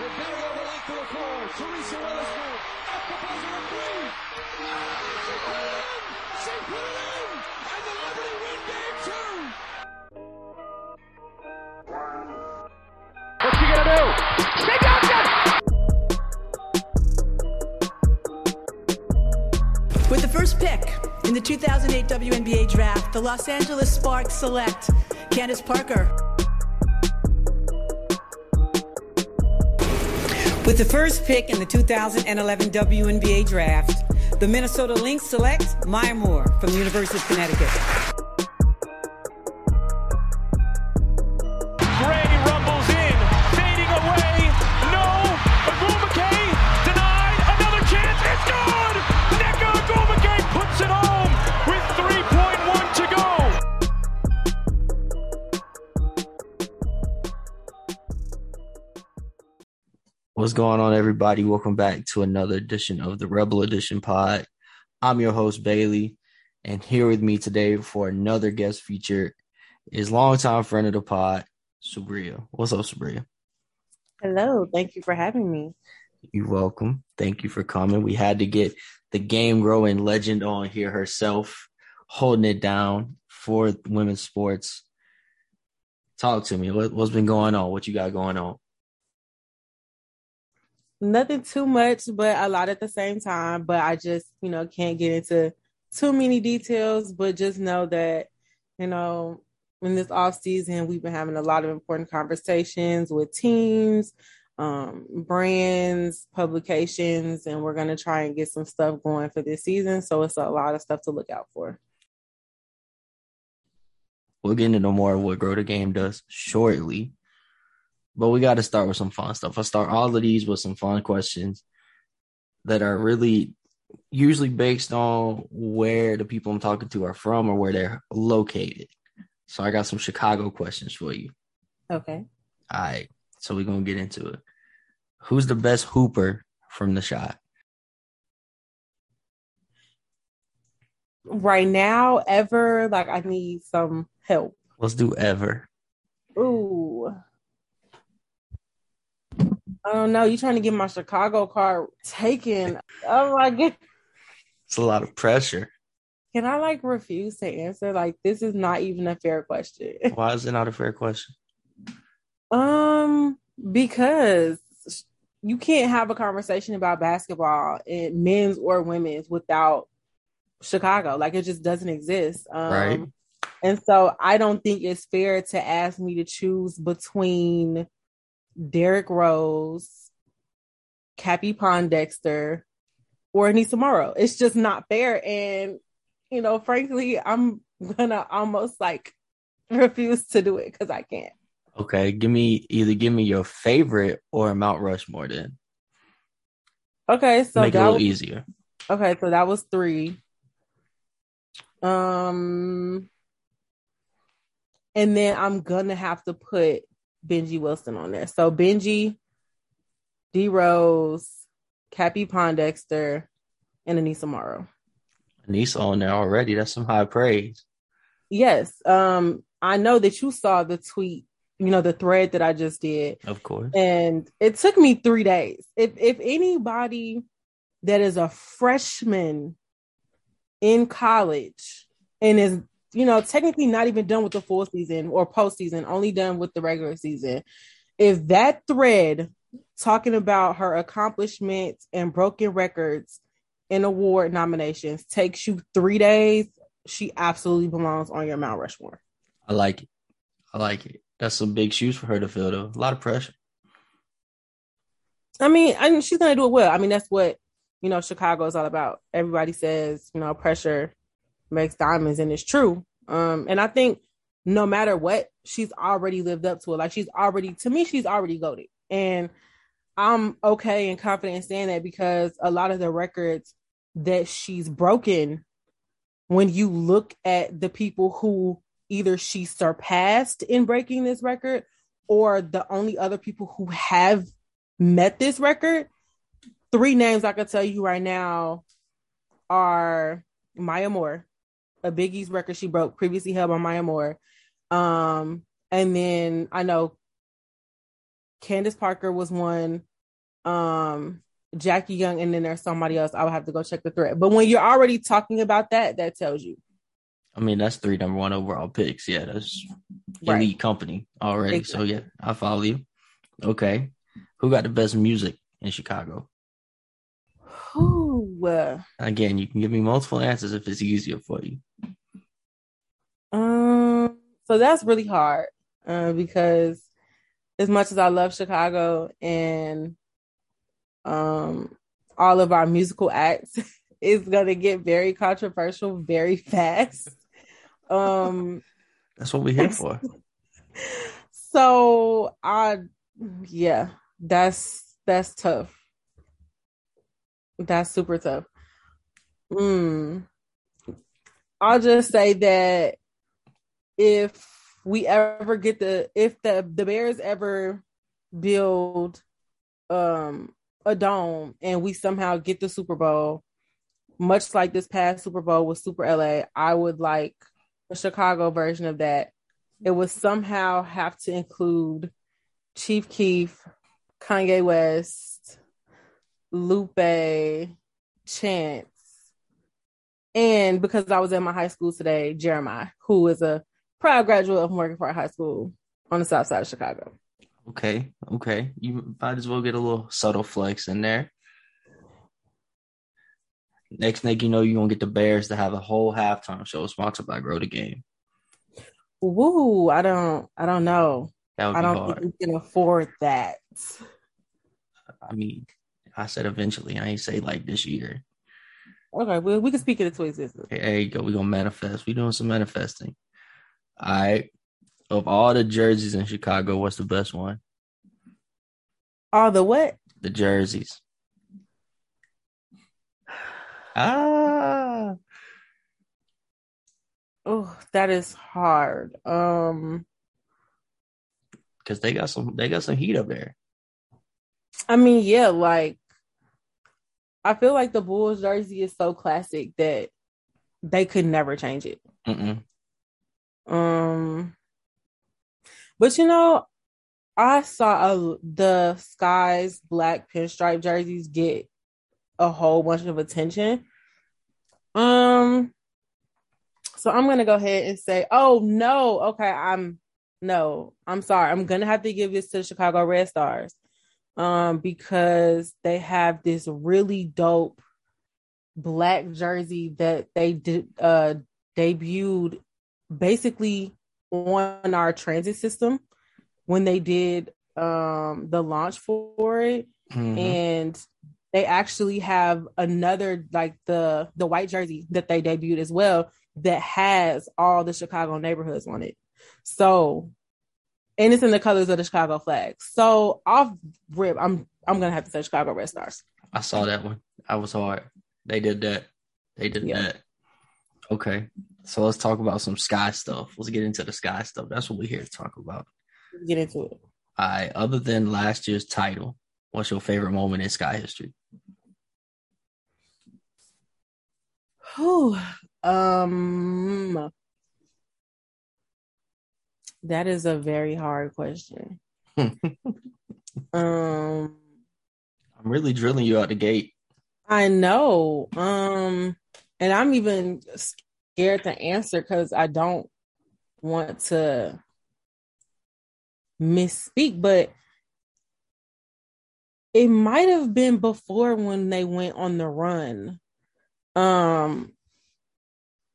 Length to. Teresa the buzzer three. She put it in. She put it in. And the Liberty win game two. What's she gonna do? She got it! With the first pick in the 2008 WNBA draft, the Los Angeles Sparks select Candace Parker. With the first pick in the 2011 WNBA draft, the Minnesota Lynx select Maya Moore from the University of Connecticut. What's going on, everybody? Welcome back to another edition of the Rebel Edition Pod. I'm your host, Bailey, and here with me today for another guest feature is longtime friend of the pod, Subria. What's up, Subria? Hello, thank you for having me. You're welcome. Thank you for coming. We had to get the game growing legend on here herself, holding it down for women's sports. Talk to me. What, what's been going on? What you got going on? Nothing too much, but a lot at the same time. But I just, you know, can't get into too many details, but just know that, you know, in this off season, we've been having a lot of important conversations with teams, um, brands, publications, and we're going to try and get some stuff going for this season. So it's a lot of stuff to look out for. We'll get into more of what Grow the Game does shortly. But we got to start with some fun stuff. I start all of these with some fun questions that are really usually based on where the people I'm talking to are from or where they're located. So I got some Chicago questions for you. Okay. All right. So we're going to get into it. Who's the best hooper from the shot? Right now, ever, like, I need some help. Let's do ever. Ooh. I don't know. You trying to get my Chicago card taken? Oh my god! It's a lot of pressure. Can I like refuse to answer? Like this is not even a fair question. Why is it not a fair question? Um, because you can't have a conversation about basketball in men's or women's without Chicago. Like it just doesn't exist. Um, Right. And so I don't think it's fair to ask me to choose between Derrick Rose, Cappie Pondexter, or Aneesah Morrow. It's just not fair. And, you know, frankly, I'm gonna almost like refuse to do it because I can't. Okay. Give me either give me your favorite or Mount Rushmore then. Okay, so Make it a little was, easier. okay, so that was three. Um and then I'm gonna have to put Benji Wilson on there. So Benji, D Rose, Cappie Pondexter, and Aneesah Morrow. Aneesah on there already. That's some high praise. Yes. Um, I know that you saw the tweet, you know, the thread that I just did. Of course. And it took me three days. If if anybody that is a freshman in college and is, you know, technically not even done with the full season or postseason, only done with the regular season, if that thread talking about her accomplishments and broken records in award nominations takes you three days, she absolutely belongs on your Mount Rushmore. I like it. I like it. That's some big shoes for her to fill though. A lot of pressure. I mean, I mean, she's gonna do it well. I mean, that's what you know Chicago is all about. Everybody says, you know, pressure makes diamonds, and it's true. Um, and I think no matter what, she's already lived up to it. Like she's already, to me, she's already goaded, and I'm okay and confident in saying that because a lot of the records that she's broken, when you look at the people who either she surpassed in breaking this record, or the only other people who have met this record, three names I can tell you right now are Maya Moore, a Big East record she broke previously held by Maya Moore. Um, and then I know Candace Parker was one. Um, Jackie Young, and then there's somebody else. I would have to go check the thread. But when you're already talking about that, that tells you. I mean, that's three number one overall picks. Yeah, that's Right. elite company already. Exactly. So yeah, I follow you. Okay, who got the best music in Chicago? Uh, Again, you can give me multiple answers if it's easier for you. Um, so that's really hard uh, because as much as I love Chicago and um all of our musical acts is gonna get very controversial very fast. Um, That's what we're here for. so I, yeah, that's that's tough. That's super tough. Mm. I'll just say that if we ever get the if the the Bears ever build um a dome and we somehow get the Super Bowl, much like this past Super Bowl with Super LA, I would like a Chicago version of that. It would somehow have to include Chief Keef, Kanye West, Lupe, Chance, and because I was at my high school today, Jeremiah, who is a proud graduate of Morgan Park High School on the south side of Chicago. Okay, okay. You might as well get a little subtle flex in there. Next thing you know, you're gonna get the Bears to have a whole halftime show sponsored by Grow the Game. Woo, I don't I don't know. That would I don't hard. think we can afford that. I mean, I said eventually. I ain't say like this year. Okay, well we can speak it into existence. Okay, there you go. We gonna manifest. We doing some manifesting. All right. Of all the jerseys in Chicago, what's the best one? All the what? The jerseys. Ah, Oh, that is hard. Um because they got some. They got some heat up there. I mean, yeah, like I feel like the Bulls jersey is so classic that they could never change it. Mm-mm. Um, but you know, I saw a, the Skies black pinstripe jerseys get a whole bunch of attention. Um, so I'm gonna go ahead and say, oh no, okay, I'm no, I'm sorry, I'm gonna have to give this to the Chicago Red Stars, um, because they have this really dope black jersey that they did uh debuted basically on our transit system when they did um the launch for it Mhm. and they actually have another like the the white jersey that they debuted as well that has all the Chicago neighborhoods on it. So and it's in the colors of the Chicago flag. So off rip, I'm I'm gonna have to say Chicago Red Stars. I saw that one. I was hard. They did that. They did Yeah. that. Okay. So let's talk about some sky stuff. Let's get into the sky stuff. That's what we're here to talk about. Let's get into it. All right. Other than last year's title, what's your favorite moment in sky history? Whew. Um, that is a very hard question. um, I'm really drilling you out the gate. I know. Um, and I'm even scared to answer because I don't want to misspeak, but it might have been before when they went on the run. Um,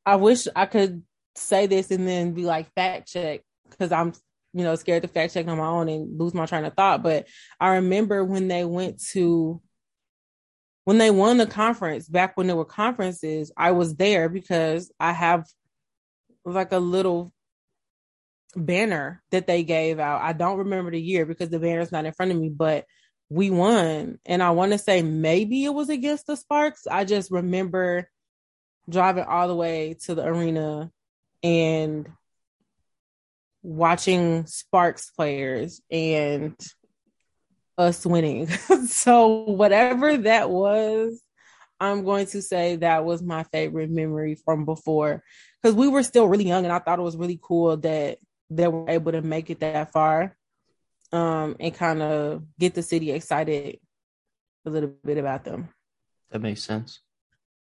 I wish I could say this and then be like fact check because I'm, you know, scared to fact check on my own and lose my train of thought. But I remember when they went to when they won the conference back when there were conferences, I was there because I have like a little banner that they gave out. I don't remember the year because the banner's not in front of me, but we won. And I want to say maybe it was against the Sparks. I just remember driving all the way to the arena and watching Sparks players and us winning. so whatever that was, I'm going to say that was my favorite memory from before because we were still really young and I thought it was really cool that they were able to make it that far. um, and kind of get the city excited a little bit about them. That makes sense.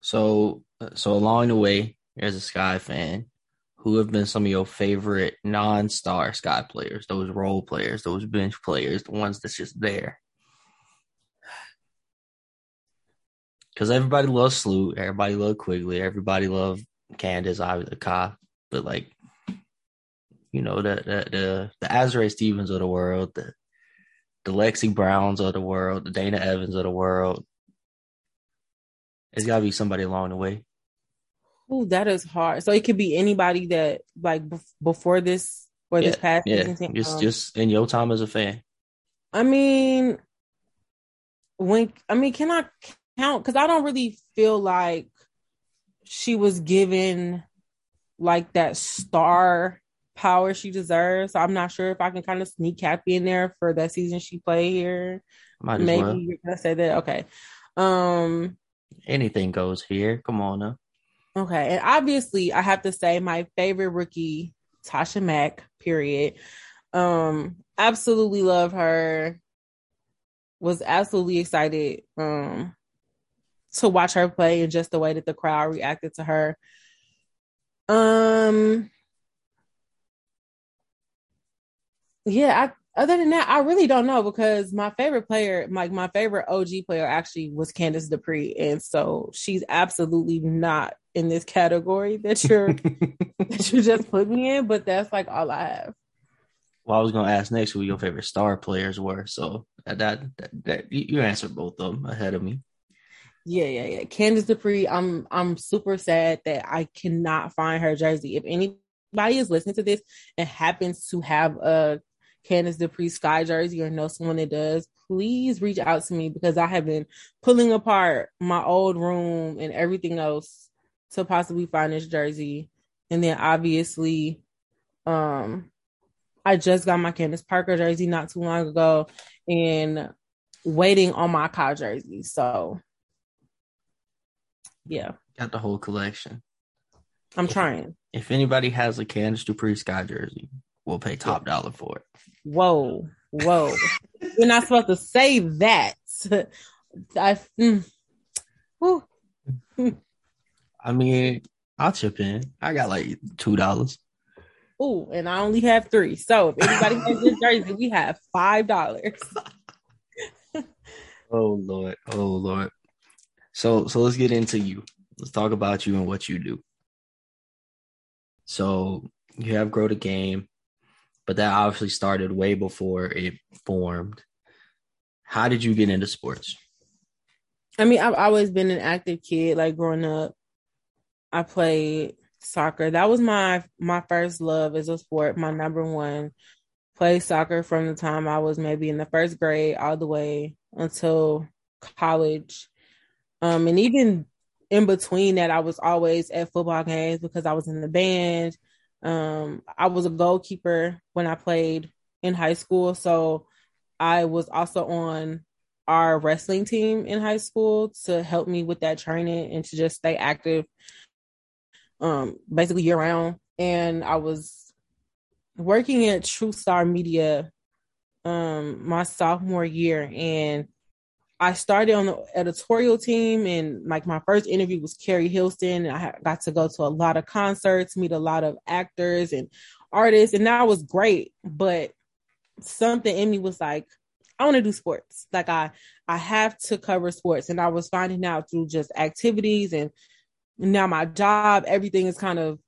So, so along the way, as a Sky fan, who have been some of your favorite non-star Sky players? Those role players, those bench players, the ones that's just there. Because everybody loves Sloot, everybody loves Quigley, everybody loves Candace, obviously uh, Ka, but like, you know, the the the, the Stevens of the world, the the Lexi Browns of the world, the Dana Evans of the world. It's got to be somebody along the way. Ooh, that is hard. So it could be anybody that like before this or yeah, this past yeah. season. Just Um, just in your time as a fan. I mean, when I mean, can I count? Because I don't really feel like she was given like that star power she deserves. So I'm not sure if I can kind of sneak Cappie in there for that season she played here. Might Maybe well. you're gonna say that. Okay. Um. Anything goes here. Come on now. Okay, and obviously I have to say my favorite rookie, Tasha Mack, period. Um, absolutely love her. Was absolutely excited um to watch her play and just the way that the crowd reacted to her. Um yeah, I other than that, I really don't know because my favorite player, like my favorite OG player actually was Candice Dupree. And so she's absolutely not in this category that you're that you just put me in, but that's like all I have. Well, I was gonna ask next who your favorite star players were. So that that, that, that you you answered both of them ahead of me. Yeah, yeah, yeah. Candice Dupree, I'm I'm super sad that I cannot find her jersey. If anybody is listening to this and happens to have a Candice Dupree Sky jersey or know someone that does, please reach out to me because I have been pulling apart my old room and everything else to possibly find this jersey. And then obviously, um, I just got my Candace Parker jersey not too long ago and waiting on my Ka jersey. So yeah, Got the whole collection. I'm trying. If anybody has a Candice Dupree Sky jersey, we'll pay top dollar for it. Whoa, whoa. You're not supposed to say that. I, mm. I mean, I'll chip in. I got like two dollars. Ooh, and I only have three. So if anybody has this jersey, we have five dollars. Oh Lord, oh Lord. So so let's get into you. Let's talk about you and what you do. So you have grow the game, but that obviously started way before it formed. How did you get into sports? I mean, I've always been an active kid. Like growing up, I played soccer. That was my my first love as a sport. My number one. Played soccer from the time I was maybe in the first grade all the way until college. Um, and even in between that, I was always at football games because I was in the band. Um, I was a goalkeeper when I played in high school, so I was also on our wrestling team in high school to help me with that training and to just stay active um basically year round. And I was working at True Star Media um my sophomore year and I started on the editorial team and like my first interview was Keri Hilson and I got to go to a lot of concerts, meet a lot of actors and artists and that was great, but something in me was like I want to do sports. Like I I have to cover sports and I was finding out through just activities and now my job everything is kind of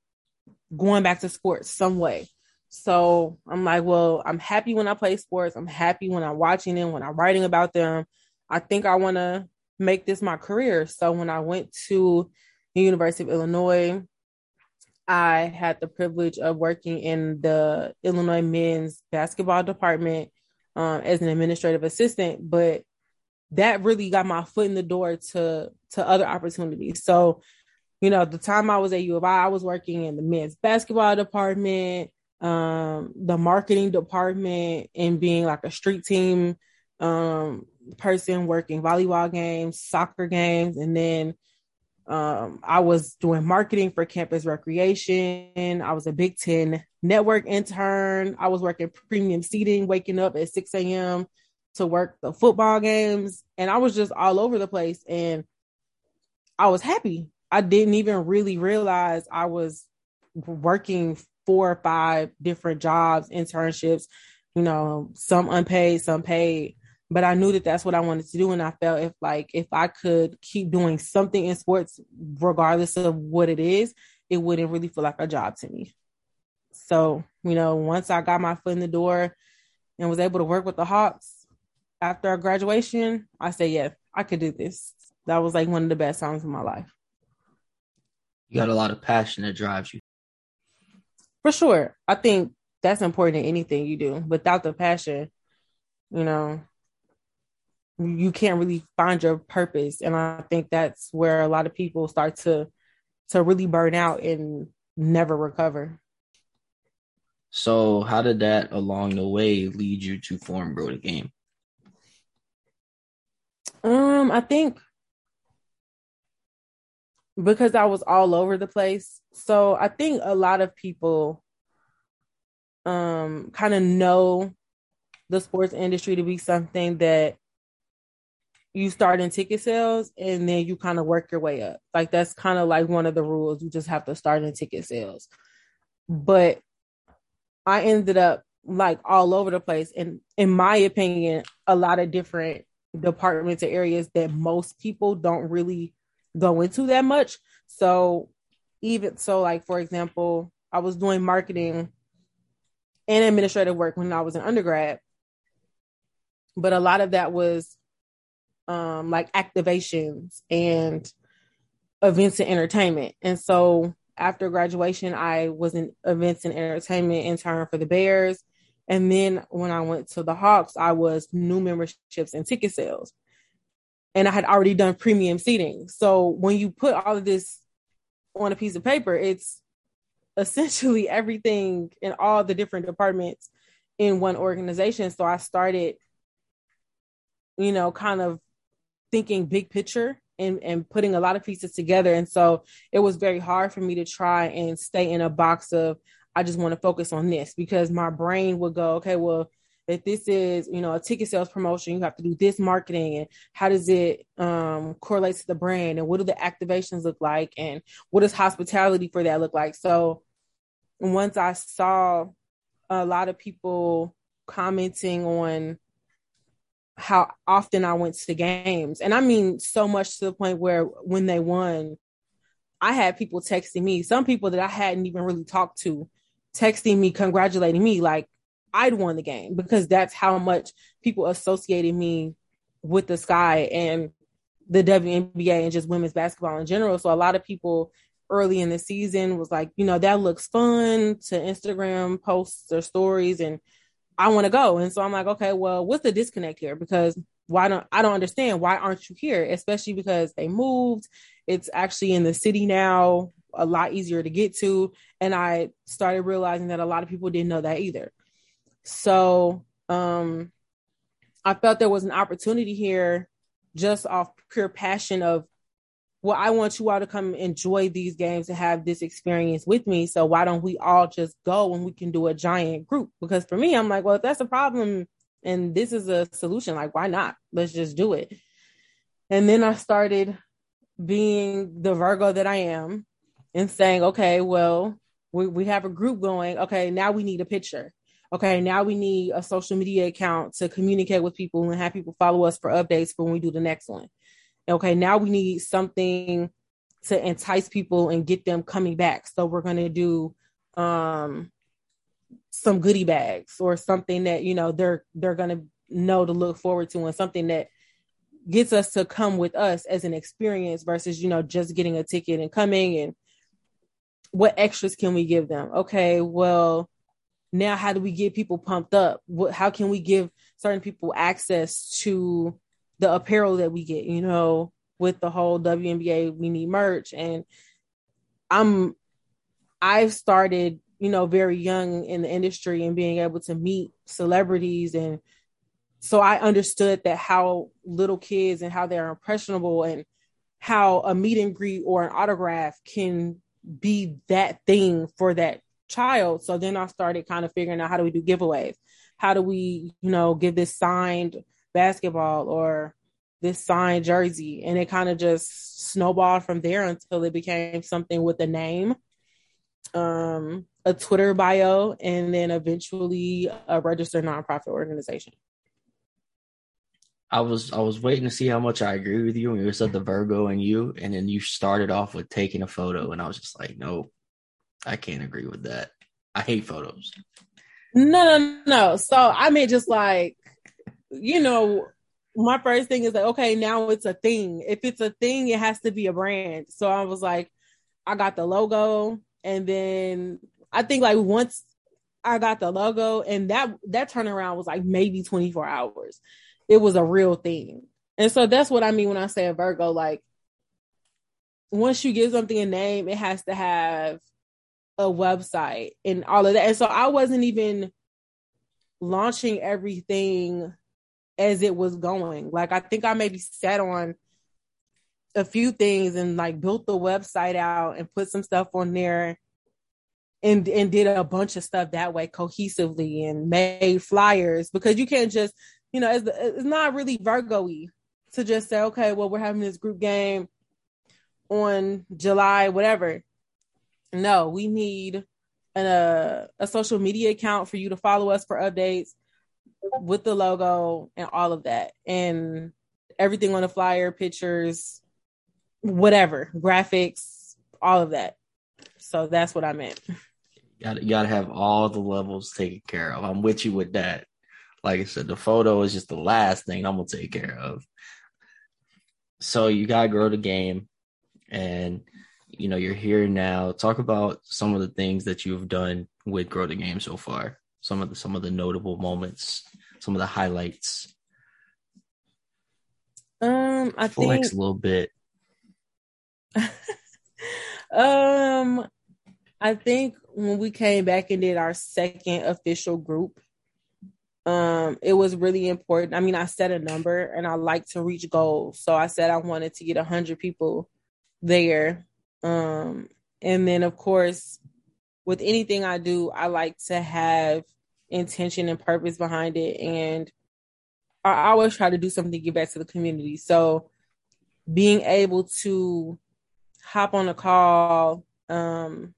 going back to sports some way. So I'm like, well, I'm happy when I play sports. I'm happy when I'm watching them, when I'm writing about them. I think I want to make this my career. So when I went to the University of Illinois, I had the privilege of working in the Illinois men's basketball department um, as an administrative assistant, but that really got my foot in the door to to other opportunities. So, you know, the time I was at U of I, I was working in the men's basketball department, um, the marketing department, and being like a street team um, person working volleyball games, soccer games, and then Um, I was doing marketing for campus recreation. I was a Big Ten network intern. I was working premium seating, waking up at 6 a.m. to work the football games. And I was just all over the place. And I was happy. I didn't even really realize I was working four or five different jobs, internships, you know, some unpaid, some paid. But I knew that that's what I wanted to do. And I felt if like, if I could keep doing something in sports, regardless of what it is, it wouldn't really feel like a job to me. So, you know, once I got my foot in the door and was able to work with the Hawks after graduation, I said, yeah, I could do this. That was like one of the best times of my life. You got a lot of passion that drives you. For sure. I think that's important in anything you do. Without the passion, you know, you can't really find your purpose. And I think that's where a lot of people start to to really burn out and never recover. So how did that along the way lead you to form Grow the Game? Um, I think because I was all over the place. So I think a lot of people um kind of know the sports industry to be something that you start in ticket sales and then you kind of work your way up. Like that's kind of like one of the rules. You just have to start in ticket sales. But I ended up like all over the place. And in my opinion, a lot of different departments or areas that most people don't really go into that much. So even so, like for example, I was doing marketing and administrative work when I was an undergrad. But a lot of that was um, like activations and events and entertainment. And so after graduation, I was an events and entertainment intern for the Bears. And then when I went to the Hawks, I was new memberships and ticket sales and I had already done premium seating. So when you put all of this on a piece of paper, it's essentially everything in all the different departments in one organization. So I started, you know, kind of thinking big picture and, and putting a lot of pieces together. And so it was very hard for me to try and stay in a box of, I just want to focus on this because my brain would go, okay, well, if this is you know a ticket sales promotion you have to do this marketing and how does it um, correlate to the brand and what do the activations look like and what does hospitality for that look like so once i saw a lot of people commenting on how often i went to games and i mean so much to the point where when they won i had people texting me some people that i hadn't even really talked to texting me congratulating me like I'd won the game because that's how much people associated me with the sky and the WNBA and just women's basketball in general. So a lot of people early in the season was like, you know, that looks fun to Instagram posts or stories and I want to go. And so I'm like, okay, well, what's the disconnect here? Because why don't I don't understand why aren't you here? Especially because they moved. It's actually in the city now, a lot easier to get to. And I started realizing that a lot of people didn't know that either. So um, I felt there was an opportunity here just off pure passion of, well, I want you all to come enjoy these games and have this experience with me. So why don't we all just go and we can do a giant group? Because for me, I'm like, well, if that's a problem and this is a solution, like, why not? Let's just do it. And then I started being the Virgo that I am and saying, okay, well, we, we have a group going. Okay, now we need a picture okay, now we need a social media account to communicate with people and have people follow us for updates for when we do the next one. Okay, now we need something to entice people and get them coming back. So we're going to do um some goodie bags or something that you know they're they're going to know to look forward to and something that gets us to come with us as an experience versus you know just getting a ticket and coming and what extras can we give them okay well now how do we get people pumped up what how can we give certain people access to the apparel that we get you know with the whole WNBA we need merch and I'm I've started you know very young in the industry and being able to meet celebrities and so I understood that how little kids and how they're impressionable and how a meet and greet or an autograph can be that thing for that child. So then I started kind of figuring out how do we do giveaways? How do we, you know, give this signed basketball or this signed jersey? And it kind of just snowballed from there until it became something with a name, um, a Twitter bio, and then eventually a registered nonprofit organization. I was I was waiting to see how much I agree with you when you said the Virgo and you, and then you started off with taking a photo, and I was just like, no, I can't agree with that. I hate photos. No, no, no. So I mean, just like, you know, my first thing is like, okay, now it's a thing. If it's a thing, it has to be a brand. So I was like, I got the logo, and then I think like once I got the logo, and that that turnaround was like maybe 24 hours it was a real thing. And so that's what I mean when I say a Virgo. Like, once you give something a name, it has to have a website and all of that. And so I wasn't even launching everything as it was going. Like, I think I maybe sat on a few things and like built the website out and put some stuff on there and and did a bunch of stuff that way cohesively and made flyers because you can't just you know, it's, it's not really Virgo-y to just say, okay, well, we're having this group game on July, whatever. No, we need an, uh, a social media account for you to follow us for updates with the logo and all of that. And everything on the flyer, pictures, whatever, graphics, all of that. So that's what I meant. You gotta, gotta have all the levels taken care of. I'm with you with that. Like I said, the photo is just the last thing I'm gonna take care of. So you gotta grow the game, and you know you're here now. Talk about some of the things that you've done with grow the game so far. Some of the some of the notable moments, some of the highlights. Um, I Flex think a little bit. um, I think when we came back and did our second official group, um it was really important i mean i set a number and i like to reach goals so i said i wanted to get a 100 people there um and then of course with anything i do i like to have intention and purpose behind it. And i always try to do something to give back to the community. So being able to hop on a call um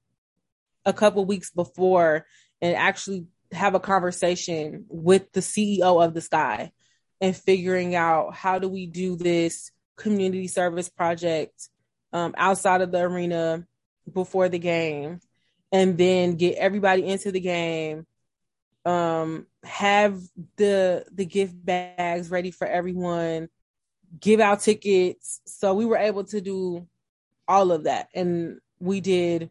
a couple weeks before and actually have a conversation with the CEO of the sky and figuring out how do we do this community service project um, outside of the arena before the game and then get everybody into the game um, have the the gift bags ready for everyone give out tickets so we were able to do all of that and we did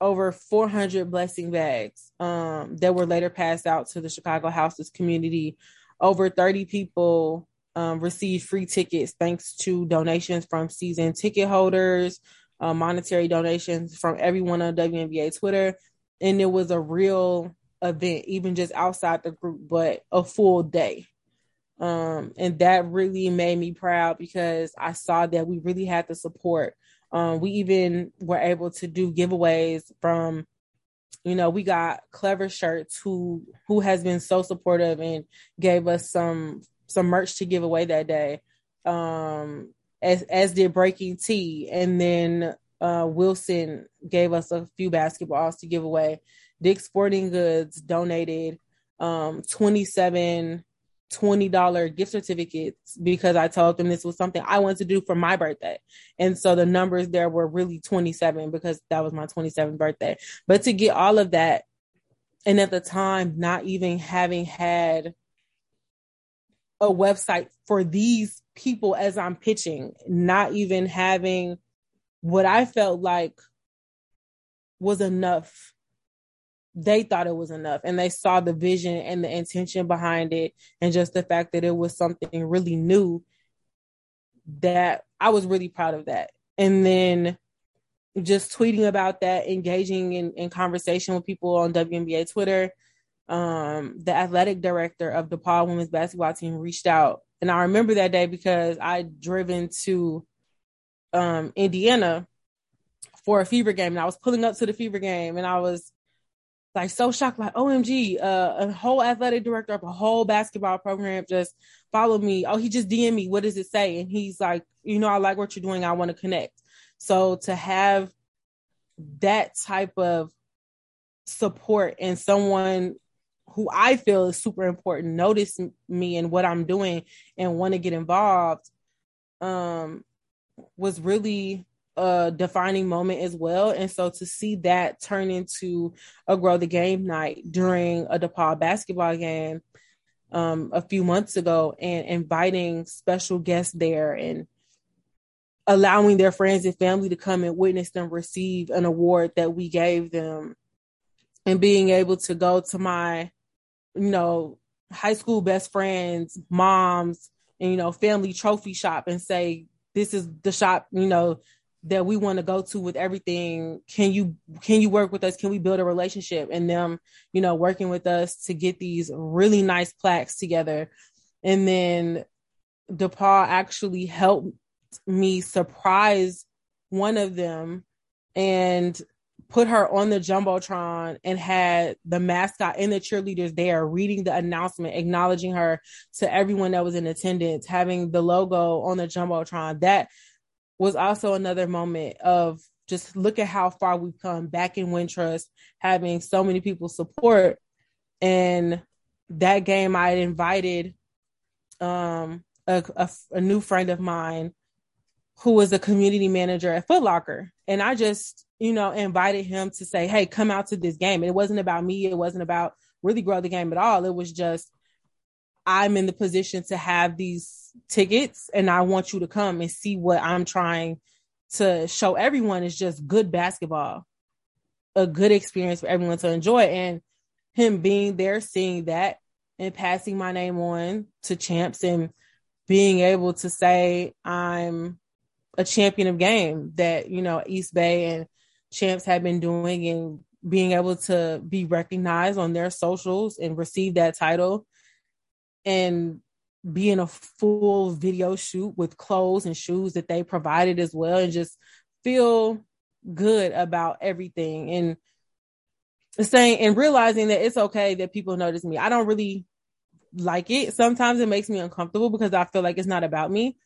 over 400 blessing bags um, that were later passed out to the Chicago Houses community. Over 30 people um, received free tickets thanks to donations from season ticket holders, uh, monetary donations from everyone on WNBA Twitter. And it was a real event, even just outside the group, but a full day. Um, and that really made me proud because I saw that we really had the support um, we even were able to do giveaways from, you know, we got clever shirts who who has been so supportive and gave us some some merch to give away that day. Um, as as did BreakingT, and then uh, Wilson gave us a few basketballs to give away. Dick Sporting Goods donated um, 27 $20 gift certificates because I told them this was something I wanted to do for my birthday. And so the numbers there were really 27 because that was my 27th birthday. But to get all of that, and at the time, not even having had a website for these people as I'm pitching, not even having what I felt like was enough they thought it was enough and they saw the vision and the intention behind it and just the fact that it was something really new that I was really proud of that. And then just tweeting about that, engaging in, in conversation with people on WNBA Twitter. Um, the athletic director of DePaul women's basketball team reached out. And I remember that day because I'd driven to um, Indiana for a fever game, and I was pulling up to the fever game, and I was like so shocked, like OMG, uh, a whole athletic director of a whole basketball program just followed me. Oh, he just DM me. What does it say? And he's like, you know, I like what you're doing. I want to connect. So to have that type of support and someone who I feel is super important notice me and what I'm doing and want to get involved um was really a defining moment as well. And so to see that turn into a grow the game night during a DePaul basketball game um, a few months ago and inviting special guests there and allowing their friends and family to come and witness them receive an award that we gave them and being able to go to my you know high school best friends moms and you know family trophy shop and say this is the shop you know that we want to go to with everything. Can you can you work with us? Can we build a relationship? And them you know working with us to get these really nice plaques together. And then DePaul actually helped me surprise one of them and put her on the jumbotron and had the mascot and the cheerleaders there reading the announcement acknowledging her to everyone that was in attendance having the logo on the jumbotron. That was also another moment of just look at how far we've come back in Wintrust, having so many people support. And that game, I invited um, a, a, a new friend of mine who was a community manager at Foot Locker. And I just, you know, invited him to say, hey, come out to this game. And it wasn't about me. It wasn't about really grow the game at all. It was just, I'm in the position to have these tickets and I want you to come and see what I'm trying to show everyone is just good basketball, a good experience for everyone to enjoy. And him being there, seeing that and passing my name on to champs and being able to say I'm a champion of game that, you know, Eastbay and champs have been doing and being able to be recognized on their socials and receive that title and be in a full video shoot with clothes and shoes that they provided as well and just feel good about everything and saying and realizing that it's okay that people notice me. I don't really like it. Sometimes it makes me uncomfortable because I feel like it's not about me,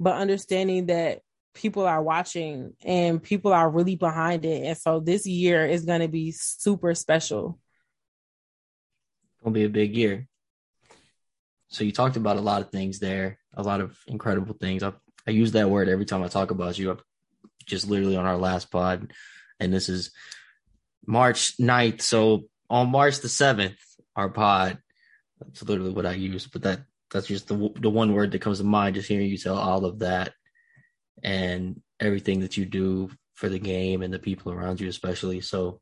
but understanding that people are watching and people are really behind it. And so this year is going to be super special. Gonna be a big year. So you talked about a lot of things there, a lot of incredible things. I, I use that word every time I talk about you. I just literally on our last pod, and this is March 9th. So on March the 7th, our pod, that's literally what I use, but that that's just the the one word that comes to mind just hearing you tell all of that and everything that you do for the game and the people around you especially. So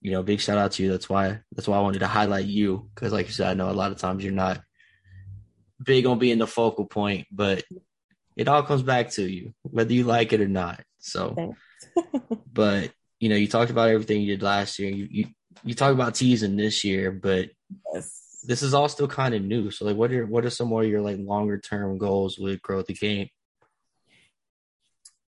you know, big shout out to you. That's why that's why I wanted to highlight you because, like you said, I know a lot of times you're not big on being the focal point, but it all comes back to you, whether you like it or not. So, but you know, you talked about everything you did last year. You you, you talk about teasing this year, but yes. this is all still kind of new. So, like, what are what are some more of your like longer term goals with growth the game?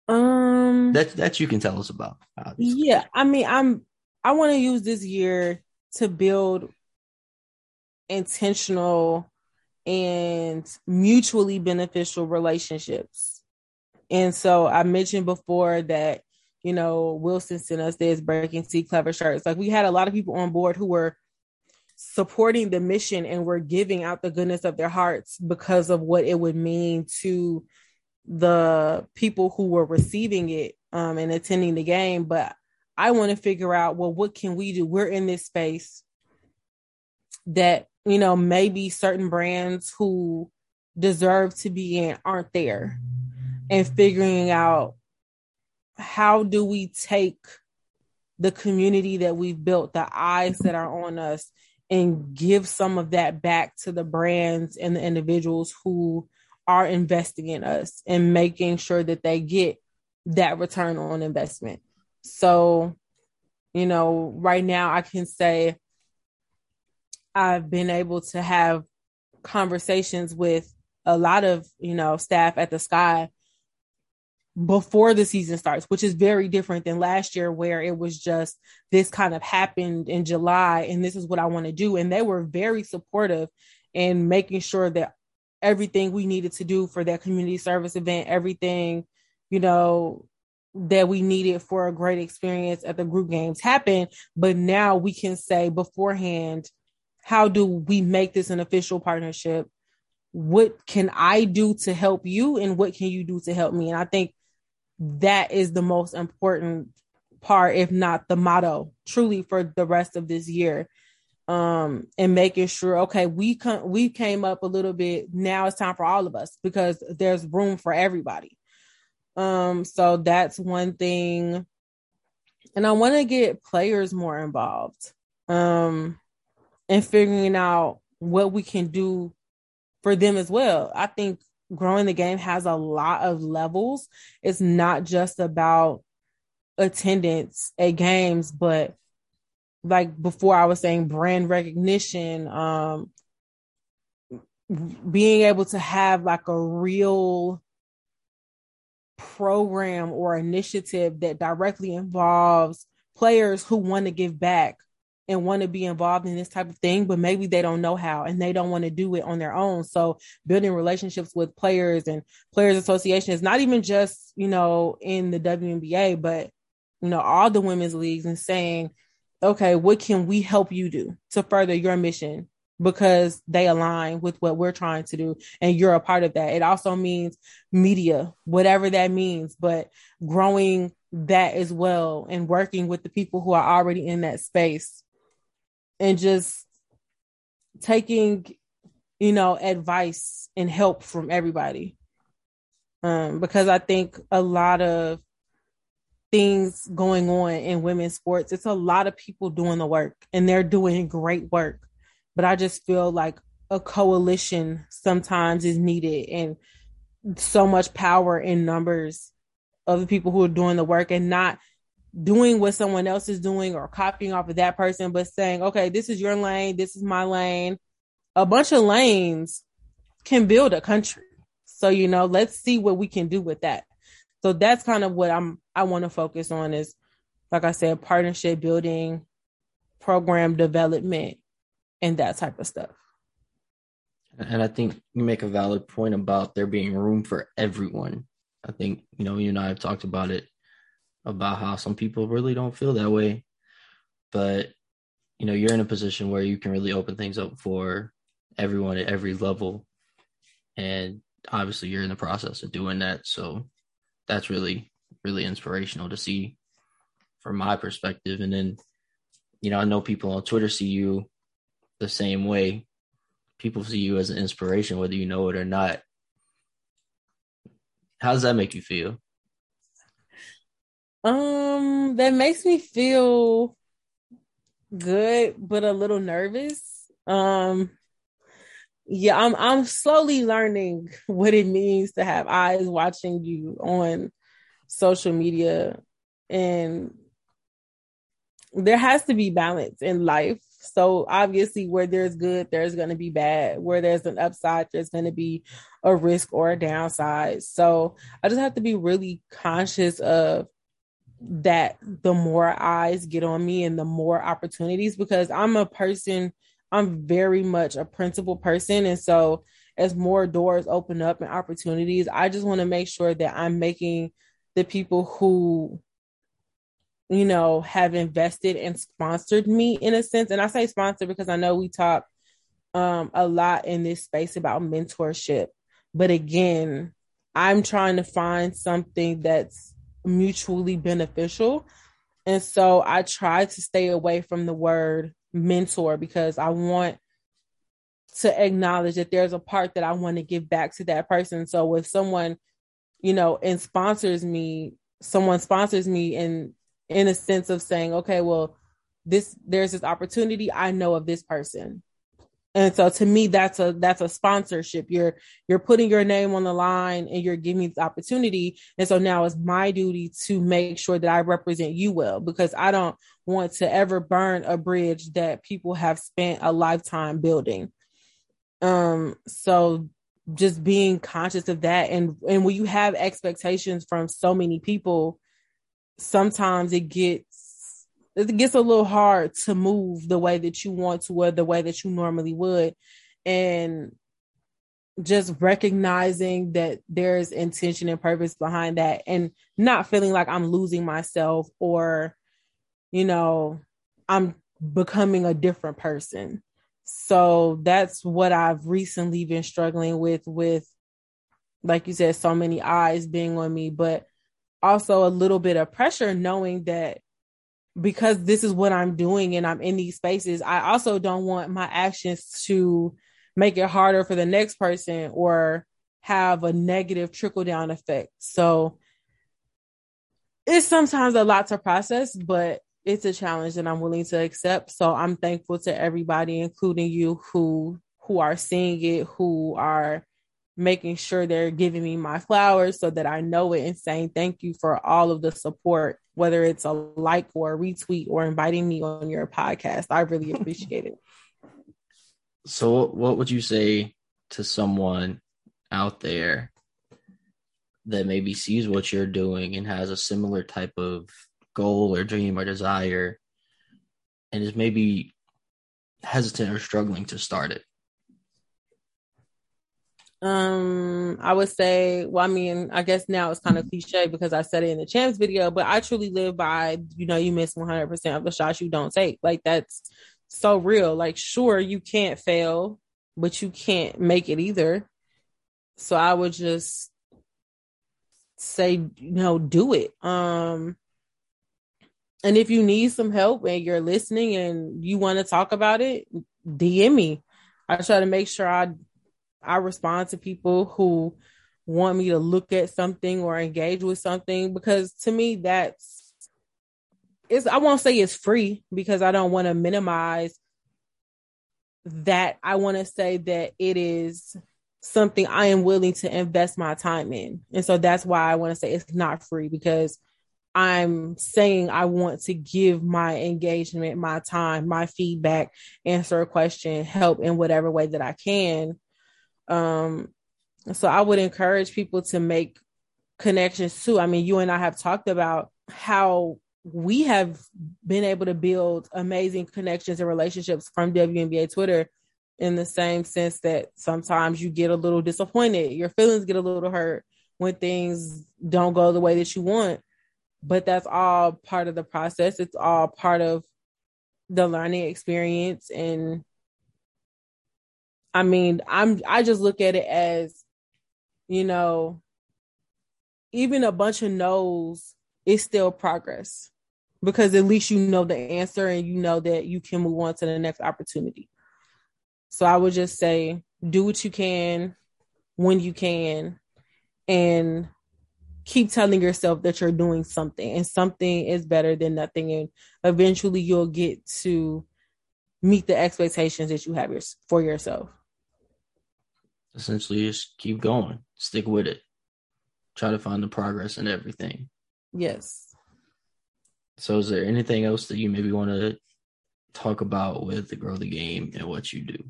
Um, that that you can tell us about. Obviously. Yeah, I mean, I'm I want to use this year to build intentional and mutually beneficial relationships. And so I mentioned before that, you know, Wilson sent us this breaking sea clever shirts. Like we had a lot of people on board who were supporting the mission and were giving out the goodness of their hearts because of what it would mean to the people who were receiving it um, and attending the game. But I want to figure out, well, what can we do? We're in this space that you know, maybe certain brands who deserve to be in aren't there and figuring out how do we take the community that we've built, the eyes that are on us, and give some of that back to the brands and the individuals who are investing in us and making sure that they get that return on investment. So, you know, right now I can say I've been able to have conversations with a lot of, you know, staff at the Sky before the season starts, which is very different than last year where it was just this kind of happened in July and this is what I want to do. And they were very supportive in making sure that everything we needed to do for that community service event, everything, you know, that we needed for a great experience at the group games happened. But now we can say beforehand, how do we make this an official partnership? What can I do to help you and what can you do to help me? And I think that is the most important part, if not the motto, truly for the rest of this year. Um, and making sure, okay, we come, we came up a little bit. Now it's time for all of us because there's room for everybody. Um, so that's one thing. And I want to get players more involved. Um, and figuring out what we can do for them as well. I think growing the game has a lot of levels. It's not just about attendance at games, but like before I was saying brand recognition, um being able to have like a real program or initiative that directly involves players who want to give back and want to be involved in this type of thing, but maybe they don't know how and they don't want to do it on their own. So building relationships with players and players association is not even just, you know, in the WNBA, but you know, all the women's leagues and saying, okay, what can we help you do to further your mission? Because they align with what we're trying to do, and you're a part of that. It also means media, whatever that means, but growing that as well and working with the people who are already in that space and just taking you know advice and help from everybody. Um because i think a lot of things going on in women's sports it's a lot of people doing the work and they're doing great work. But i just feel like a coalition sometimes is needed and so much power in numbers of the people who are doing the work and not doing what someone else is doing or copying off of that person, but saying, okay, this is your lane, this is my lane. A bunch of lanes can build a country. So, you know, let's see what we can do with that. So that's kind of what I'm I want to focus on is like I said, partnership building, program development, and that type of stuff. And I think you make a valid point about there being room for everyone. I think, you know, you and I have talked about it about how some people really don't feel that way. But, you know, you're in a position where you can really open things up for everyone at every level. And obviously you're in the process of doing that. So that's really, really inspirational to see from my perspective. And then, you know, I know people on Twitter see you the same way. People see you as an inspiration, whether you know it or not. How does that make you feel? Um, that makes me feel good, but a little nervous. Um, yeah, I'm I'm slowly learning what it means to have eyes watching you on social media, and there has to be balance in life. So obviously, where there's good, there's going to be bad. Where there's an upside, there's going to be a risk or a downside. So I just have to be really conscious of that the more eyes get on me and the more opportunities because I'm a person, I'm very much a principled person. And so as more doors open up and opportunities, I just want to make sure that I'm making the people who you know have invested and sponsored me in a sense and i say sponsor because i know we talk um, a lot in this space about mentorship but again i'm trying to find something that's mutually beneficial. And so I try to stay away from the word mentor because I want to acknowledge that there's a part that I want to give back to that person. So if someone, you know, and sponsors me, someone sponsors me in in a sense of saying, okay, well, this there's this opportunity. I know of this person and so to me that's a that's a sponsorship. You're you're putting your name on the line and you're giving me this opportunity. And so now it's my duty to make sure that i represent you well because i don't want to ever burn a bridge that people have spent a lifetime building. Um so just being conscious of that. And and when you have expectations from so many people sometimes it gets it gets a little hard to move the way that you want to or the way that you normally would. And just recognizing that there's intention and purpose behind that and not feeling like I'm losing myself or you know I'm becoming a different person. So that's what I've recently been struggling with, with, like you said, so many eyes being on me, but also a little bit of pressure knowing that because this is what I'm doing and I'm in these spaces, I also don't want my actions to make it harder for the next person or have a negative trickle down effect. So it's sometimes a lot to process, but it's a challenge that I'm willing to accept. So I'm thankful to everybody, including you, who who are seeing it, who are making sure they're giving me my flowers so that I know it and saying thank you for all of the support, whether it's a like or a retweet or inviting me on your podcast. I really appreciate it. So, what would you say to someone out there that maybe sees what you're doing and has a similar type of goal or dream or desire and is maybe hesitant or struggling to start it? Um, I would say, well, I mean, I guess now it's kind of cliche because I said it in the champs video, but I truly live by, you know, you miss 100% of the shots you don't take. Like that's so real. Like, sure, you can't fail, but you can't make it either. So I would just say, you know, do it. Um, and if you need some help and you're listening and you want to talk about it, DM me. I try to make sure I I respond to people who want me to look at something or engage with something because to me that's it's I won't say it's free because I don't want to minimize that. I want to say that it is something I am willing to invest my time in. And so that's why I want to say it's not free because I'm saying I want to give my engagement, my time, my feedback, answer a question, help in whatever way that I can. Um, so I would encourage people to make connections too. I mean, you and I have talked about how we have been able to build amazing connections and relationships from WNBA Twitter in the same sense that sometimes you get a little disappointed, your feelings get a little hurt when things don't go the way that you want but that's all part of the process. It's all part of the learning experience. And I mean, I'm, I just look at it as, you know, even a bunch of no's is still progress. Because at least you know the answer and you know that you can move on to the next opportunity. So I would just say do what you can when you can and keep telling yourself that you're doing something and something is better than nothing. And eventually you'll get to meet the expectations that you have for yourself essentially just keep going. Stick with it. Try to find the progress in everything. Yes. So is there anything else that you maybe want to talk about with the grow the game and what you do?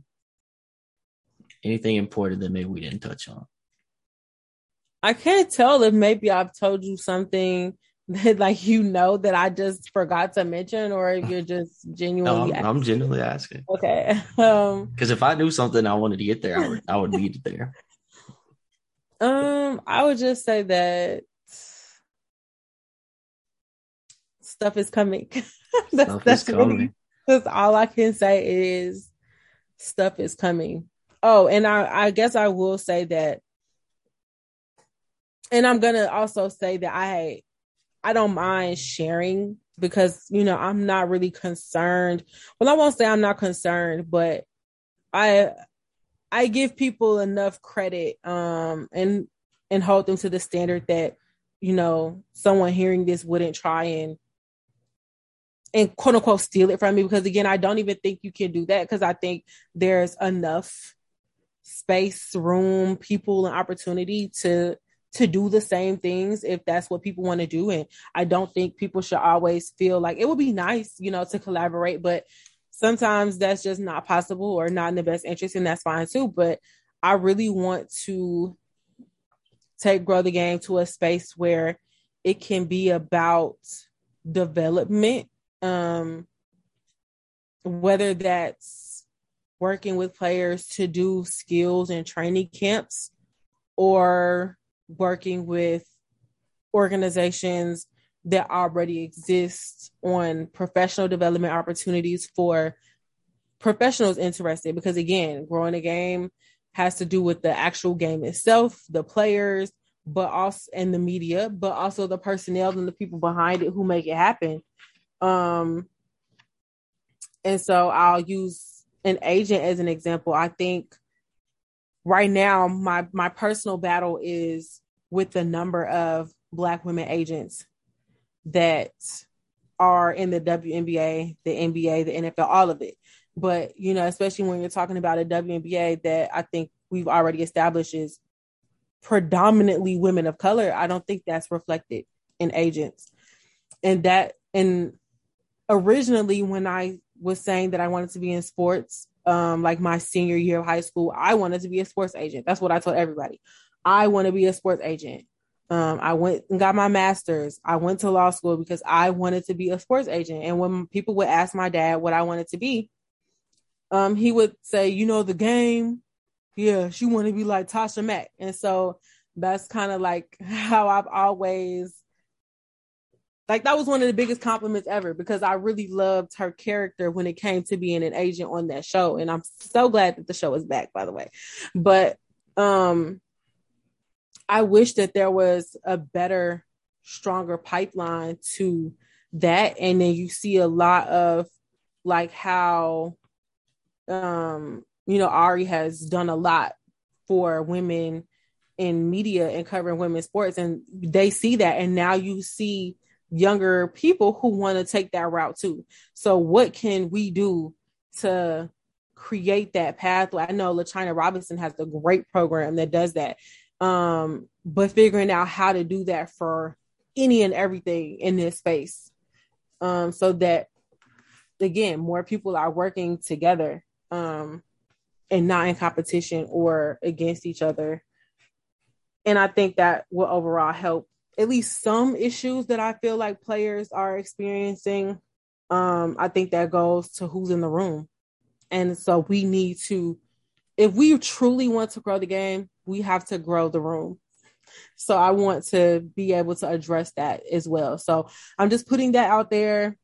Anything important that maybe we didn't touch on? I can't tell if maybe I've told you something that like you know that I just forgot to mention, or if you're just genuinely. no, I'm, I'm, genuinely asking. Okay. Um. Because if I knew something I wanted to get there, I would I would need it there. Um, I would just say that stuff is coming. that's stuff that's coming. really that's all I can say is stuff is coming. Oh, and I I guess I will say that and I'm gonna also say that I I don't mind sharing because you know I'm not really concerned. Well, I won't say I'm not concerned, but I I give people enough credit um and and hold them to the standard that you know someone hearing this wouldn't try and and quote unquote steal it from me because again I don't even think you can do that because I think there's enough space, room, people, and opportunity to to do the same things if that's what people want to do. And I don't think people should always feel like it would be nice, you know, to collaborate, but sometimes that's just not possible or not in the best interest, and that's fine too. But I really want to take grow the game to a space where it can be about development um whether that's working with players to do skills and training camps or working with organizations that already exist on professional development opportunities for professionals interested. Because again growing a game has to do with the actual game itself the players but also and the media but also the personnel and the people behind it who make it happen. Um and so i'll use an agent as an example. I think right now my my personal battle is with the number of black women agents that are in the WNBA, the NBA, the NFL, all of it. But you know, especially when you're talking about a WNBA that I think we've already established is predominantly women of color, I don't think that's reflected in agents. And that and originally when I was saying that I wanted to be in sports, um, like my senior year of high school, I wanted to be a sports agent. That's what I told everybody. I want to be a sports agent. Um, I went and got my master's. I went to law school because I wanted to be a sports agent. And when people would ask my dad what I wanted to be, um, he would say, "You know the game, yeah, she wanted to be like Tasha Mack." And so that's kind of like how I've always like that was one of the biggest compliments ever because I really loved her character when it came to being an agent on that show. And I'm so glad that the show is back, by the way. But um I wish that there was a better, stronger pipeline to that. And then you see a lot of like how, um, you know, Ari has done a lot for women in media and covering women's sports. And they see that. And now you see younger people who want to take that route too. So, what can we do to create that pathway? I know LaChina Robinson has a great program that does that um, but figuring out how to do that for any and everything in this space, um, so that again more people are working together, um, and not in competition or against each other. And I think that will overall help at least some issues that I feel like players are experiencing. Um, I think that goes to who's in the room. And so we need to, if we truly want to grow the game, we have to grow the room. So I want to be able to address that as well. So I'm just putting that out there.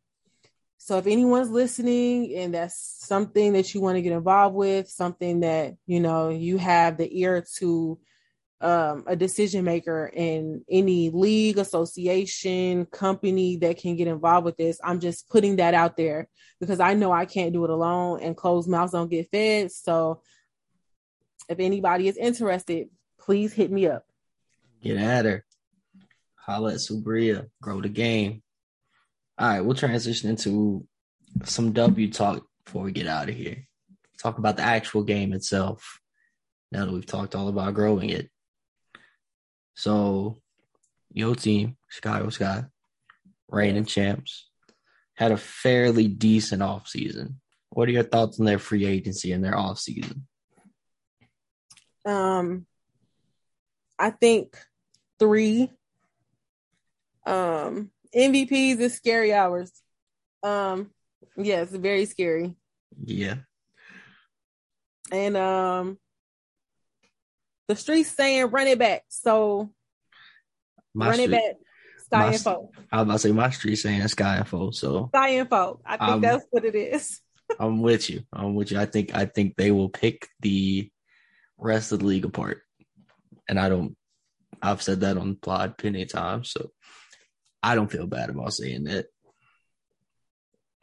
So if anyone's listening and that's something that you want to get involved with, something that, you know, you have the ear to um, a decision maker in any league, association, company that can get involved with this, I'm just putting that out there because I know I can't do it alone and closed mouths don't get fed. So if anybody is interested, please hit me up. Get at her. Holla at Subria. Grow the game. All right, we'll transition into some W talk before we get out of here. Talk about the actual game itself. Now that we've talked all about growing it. So, your team, Chicago Sky, reigning champs, had a fairly decent offseason. What are your thoughts on their free agency and their offseason? Um, I think three. Um, MVPs is scary hours. Um, yeah, it's very scary. Yeah. And um, the streets saying run it back. So my run street, it back. Sky my, info. I was about to say my street saying sky info. So sky info. I think I'm, that's what it is. I'm with you. I'm with you. I think I think they will pick the rest of the league apart. And I don't, I've said that on the pod plenty of times. So I don't feel bad about saying that.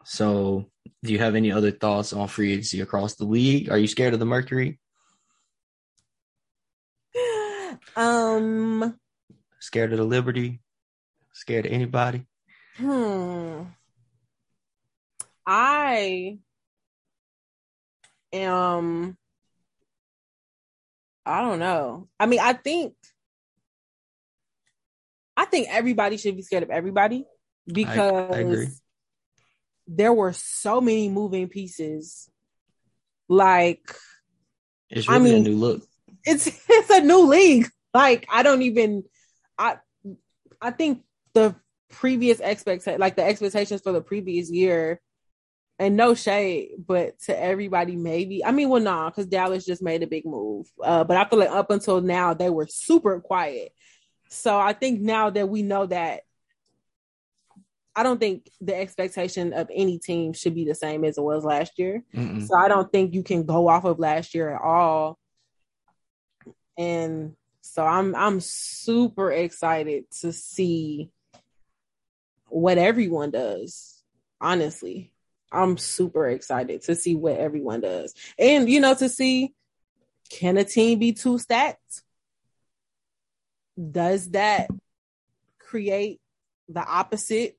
So, do you have any other thoughts on free agency across the league? Are you scared of the Mercury? Um, scared of the Liberty? Scared of anybody? Hmm. I am I don't know. I mean, I think I think everybody should be scared of everybody because I, I there were so many moving pieces. Like it's really I mean, a new look. it's it's a new league. Like I don't even I I think the previous expectation like the expectations for the previous year and no shade, but to everybody, maybe. I mean, well, nah, because Dallas just made a big move. Uh, but I feel like up until now, they were super quiet. So I think now that we know that, I don't think the expectation of any team should be the same as it was last year. Mm-mm. So I don't think you can go off of last year at all. And so I'm I'm super excited to see what everyone does. Honestly, I'm super excited to see what everyone does. And you know to see can a team be too stacked? Does that create the opposite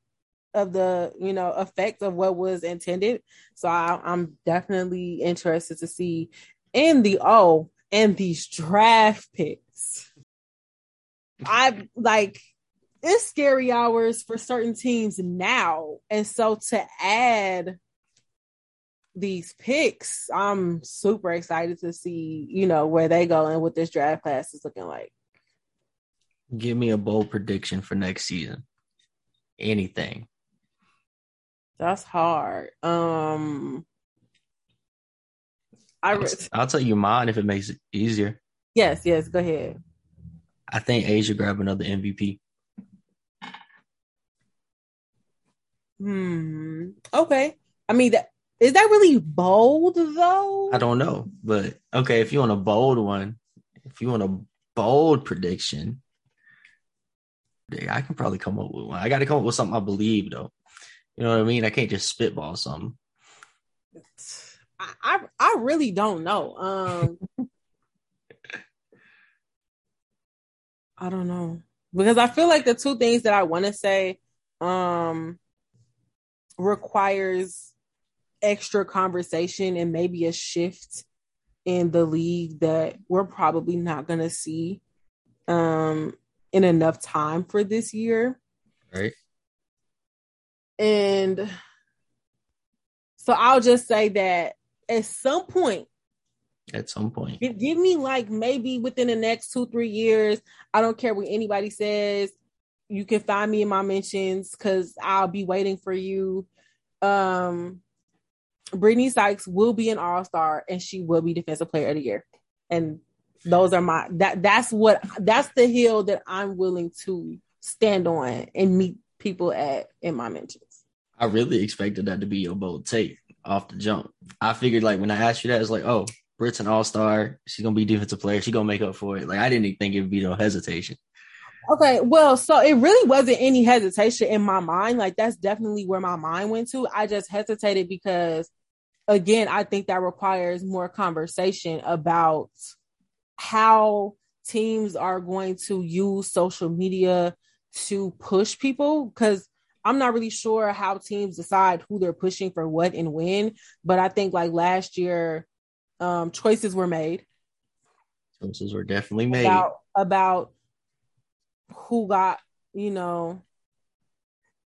of the you know effect of what was intended. So I, I'm definitely interested to see in the oh and these draft picks. I like it's scary hours for certain teams now, and so to add these picks, I'm super excited to see you know where they go and what this draft class is looking like. Give me a bold prediction for next season. Anything. That's hard. Um, I I'll, re- I'll tell you mine if it makes it easier. yes, yes. Go ahead. I think A'ja grab another MVP. Hmm. Okay. I mean, that is that really bold though? I don't know, but okay, if you want a bold one, if you want a bold prediction, I can probably come up with one. I got to come up with something I believe though. You know what I mean? I can't just spitball something. I, I I really don't know. Um, I don't know because I feel like the two things that I want to say um requires extra conversation and maybe a shift in the league that we're probably not going to see um in enough time for this year. Right? And so I'll just say that at some point, At some point. give, me like maybe within the next two, three years. I don't care what anybody says. You can find me in my mentions because I'll be waiting for you. Um, Brittney Sykes will be an all star and she will be defensive player of the year. And those are my that that's what that's the hill that I'm willing to stand on and meet people at in my mentions. I really expected that to be your bold take off the jump. I figured like when I asked you that, it's like, oh, Britt's an all star. She's gonna be defensive player. She's gonna make up for it. Like I didn't think it'd be no hesitation. Okay, well, so it really wasn't any hesitation in my mind. Like that's definitely where my mind went to. I just hesitated because again, I think that requires more conversation about how teams are going to use social media to push people cuz I'm not really sure how teams decide who they're pushing for what and when, but I think like last year um choices were made. Choices were definitely made. about about who got you know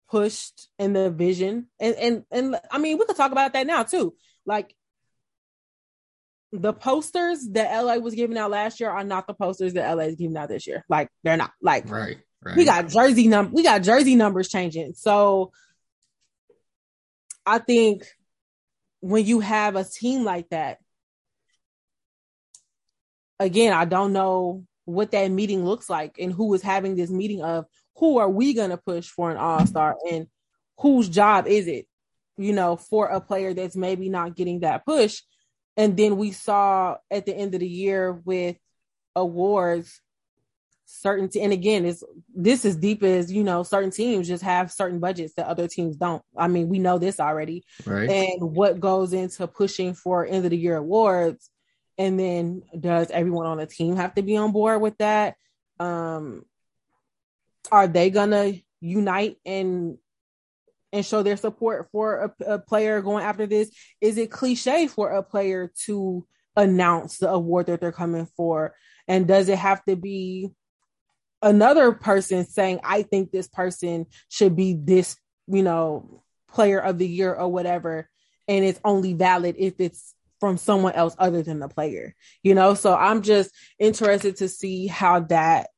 pushed in the vision. And and and i mean we could talk about that now too. Like the posters that la was giving out last year are not the posters that la is giving out this year. Like they're not. Like Right. Right. we got jersey num we got jersey numbers changing so i think when you have a team like that again i don't know what that meeting looks like and who is having this meeting of who are we going to push for an all-star and whose job is it you know for a player that's maybe not getting that push and then we saw at the end of the year with awards certain and again it's this is deep as you know certain teams just have certain budgets that other teams don't. I mean we know this already. Right. and what goes into pushing for end of the year awards and then does everyone on the team have to be on board with that? Um are they gonna unite and and show their support for a, a player going after this? Is it cliche for a player to announce the award that they're coming for? And does it have to be another person saying i think this person should be this you know player of the year or whatever and it's only valid if it's from someone else other than the player, you know? So I'm just interested to see how that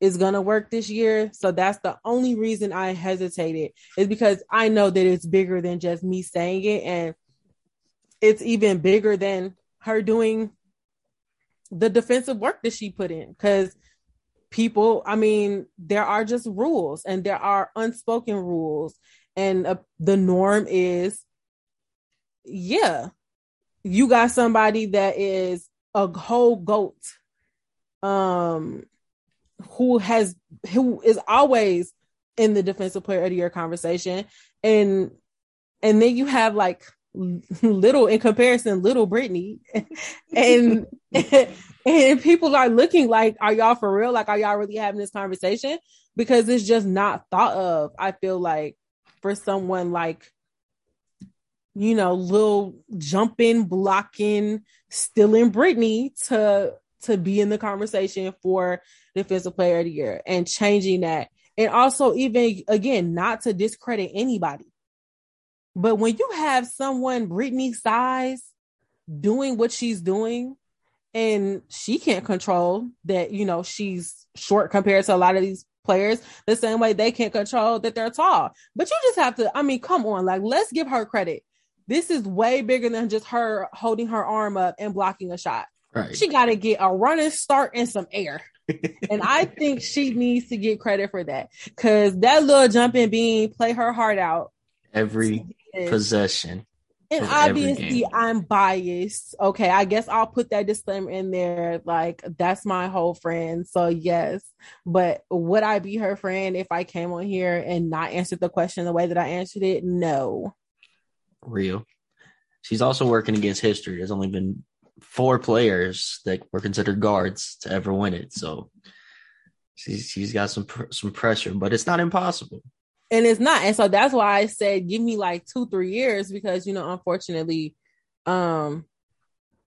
is going to work this year. So that's the only reason I hesitated is because I know that it's bigger than just me saying it. And it's even bigger than her doing the defensive work that she put in. Cause people, I mean, there are just rules and there are unspoken rules. And uh, the norm is, yeah, you got somebody that is a whole goat um who has who is always in the defensive player of the year conversation and and then you have like little in comparison little Brittney and and people are looking like are y'all for real like are y'all really having this conversation because it's just not thought of I feel like for someone like you know, little jumping, blocking, stealing Brittney to to be in the conversation for defensive player of the year and changing that. And also even again, not to discredit anybody. But when you have someone Brittney size doing what she's doing and she can't control that, you know, she's short compared to a lot of these players the same way they can't control that they're tall. But you just have to, I mean, come on, like let's give her credit this is way bigger than just her holding her arm up and blocking a shot. Right. She got to get a running start and some air. and I think she needs to get credit for that because that little jumping bean play her heart out every possession. And obviously, I'm biased. Okay, I guess I'll put that disclaimer in there. Like, that's my whole friend. So, yes. But would I be her friend if I came on here and not answered the question the way that I answered it? No real. She's also working against history. There's only been four players that were considered guards to ever win it. So she's she's got some some pressure, but it's not impossible. And it's not. And so that's why I said give me like 2 3 years because you know unfortunately um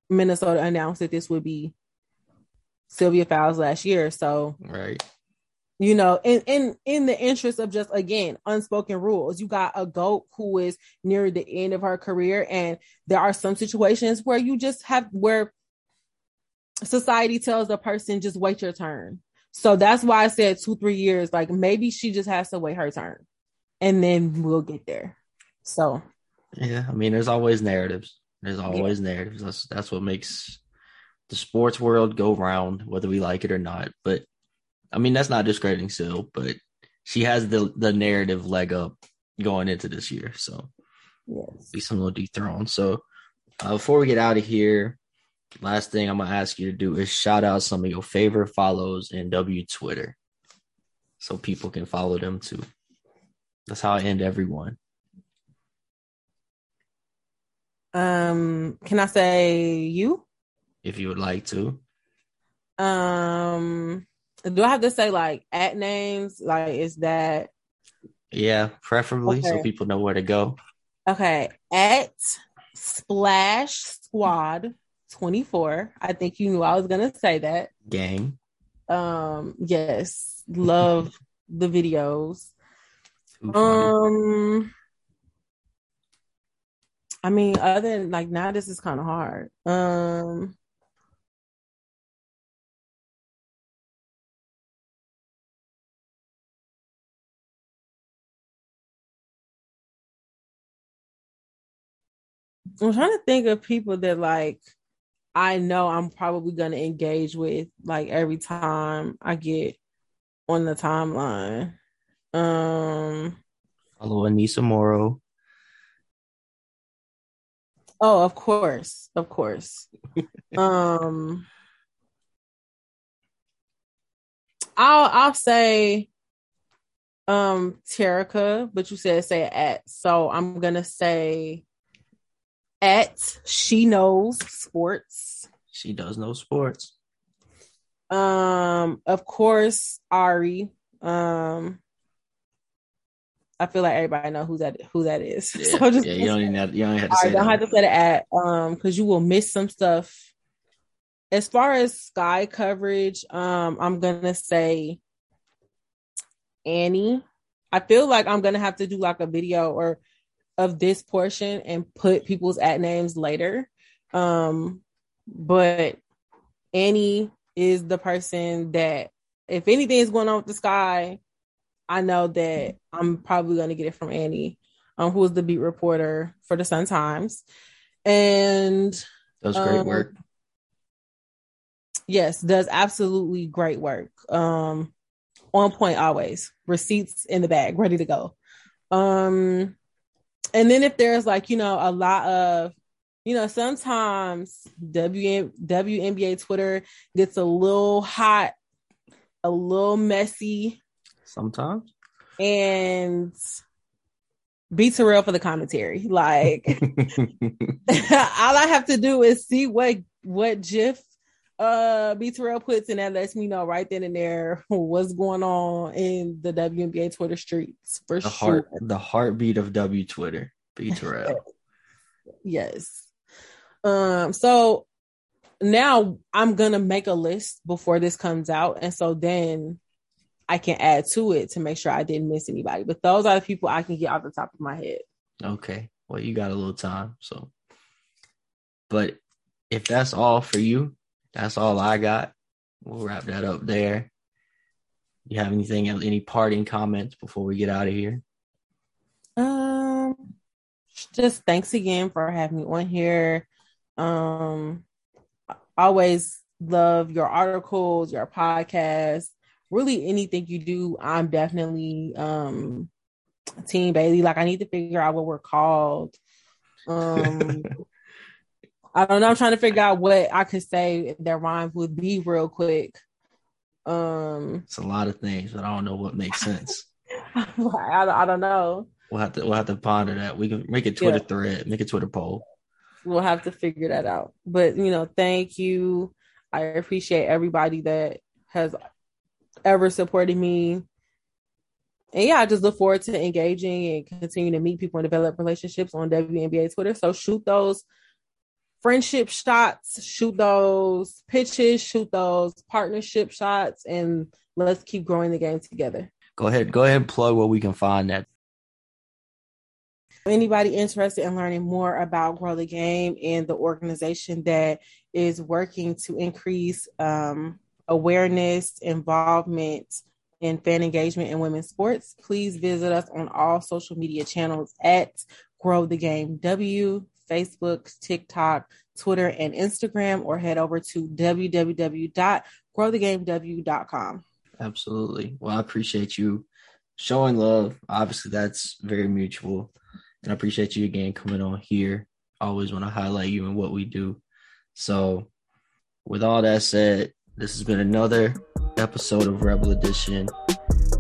Minnesota announced that this would be Sylvia Fowles last year. So Right you know in in in the interest of just again unspoken rules you got a goat who is near the end of her career and there are some situations where you just have where society tells a person just wait your turn so that's why i said two three years like maybe she just has to wait her turn and then we'll get there so yeah i mean there's always narratives there's always yeah. narratives that's that's what makes the sports world go round whether we like it or not but I mean, that's not discrediting Sil, but she has the the narrative leg up going into this year. So yes. be some little dethroned. So uh, before we get out of here, last thing I'm gonna ask you to do is shout out some of your favorite follows in W Twitter, so people can follow them too. That's how I end everyone. Um, can I say you? If you would like to. Um, do I have to say like at names? Like, is that? Yeah, preferably okay. so people know where to go. Okay, at Splash Squad twenty four. I think you knew I was gonna say that. Gang. Um. Yes. Love the videos. Um. I mean, other than like now, this is kind of hard. Um. I'm trying to think of people that like I know I'm probably gonna engage with like every time I get on the timeline. Um follow Aneesah Morrow. Oh, of course. Of course. um I'll I'll say um Terica, but you said say at. So I'm gonna say at she knows sports. She does know sports. Um, of course, Ari. Um, I feel like everybody know who that who that is. Yeah, so just, yeah you don't even have, you don't have to say. don't have to say the at um because you will miss some stuff. As far as sky coverage, um, I'm gonna say Annie. I feel like I'm gonna have to do like a video or of this portion and put people's at names later Um, but Annie is the person that if anything is going on with the sky, I know that I'm probably going to get it from Annie, um, who is the beat reporter for the Sun Times, and Does great Um, work. yes, does absolutely great work. Um, on point always. Receipts in the bag, ready to go. Um, and then if there's like you know a lot of you know sometimes WN, WNBA Twitter gets a little hot, a little messy, Sometimes. and B Terrell for the commentary. Like all I have to do is see what what GIF uh B Terrell puts and that lets me know right then and there what's going on in the WNBA Twitter streets for the sure. heart, the heartbeat of W Twitter. B Terrell. Yes. Um so now I'm gonna make a list before this comes out and so then I can add to it to make sure I didn't miss anybody. But those are the people I can get off the top of my head. Okay. Well, you got a little time, so. But if that's all for you, that's all I got. We'll wrap that up there. You have anything, any parting comments before we get out of here? Um, just thanks again for having me on here. Um, always love your articles, your podcast, really anything you do. I'm definitely um Team Bailey. Like I need to figure out what we're called. Um, I don't know. I'm trying to figure out what I could say that rhymes with "be" real quick. Um, It's a lot of things, but I don't know what makes sense. I, I don't know. We'll have to we'll have to ponder that. We can make a Twitter Yeah. thread, make a Twitter poll. we'll have to figure that out. But you know, thank you. I appreciate everybody that has ever supported me. And yeah, I just look forward to engaging and continuing to meet people and develop relationships on WNBA Twitter. So shoot those friendship shots, shoot those pitches, shoot those partnership shots, and let's keep growing the game together. Go ahead, go ahead and plug where we can find that. anybody interested in learning more about Grow the Game and the organization that is working to increase um, awareness, involvement, and fan engagement in women's sports, please visit us on all social media channels at Grow the Game W, Facebook, TikTok, Twitter, and Instagram, or head over to www.growthegamew.com. Absolutely. Well, I appreciate you showing love. Obviously, that's very mutual. And I appreciate you again coming on here. Always want to highlight you and what we do. So, with all that said, this has been another episode of Rebel Edition.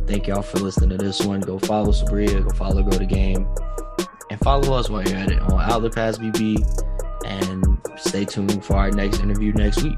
Thank y'all for listening to this one. Go follow Subria, go follow Grow the Game, and follow us while you're at it on Outlet Pass BB. And stay tuned for our next interview next week.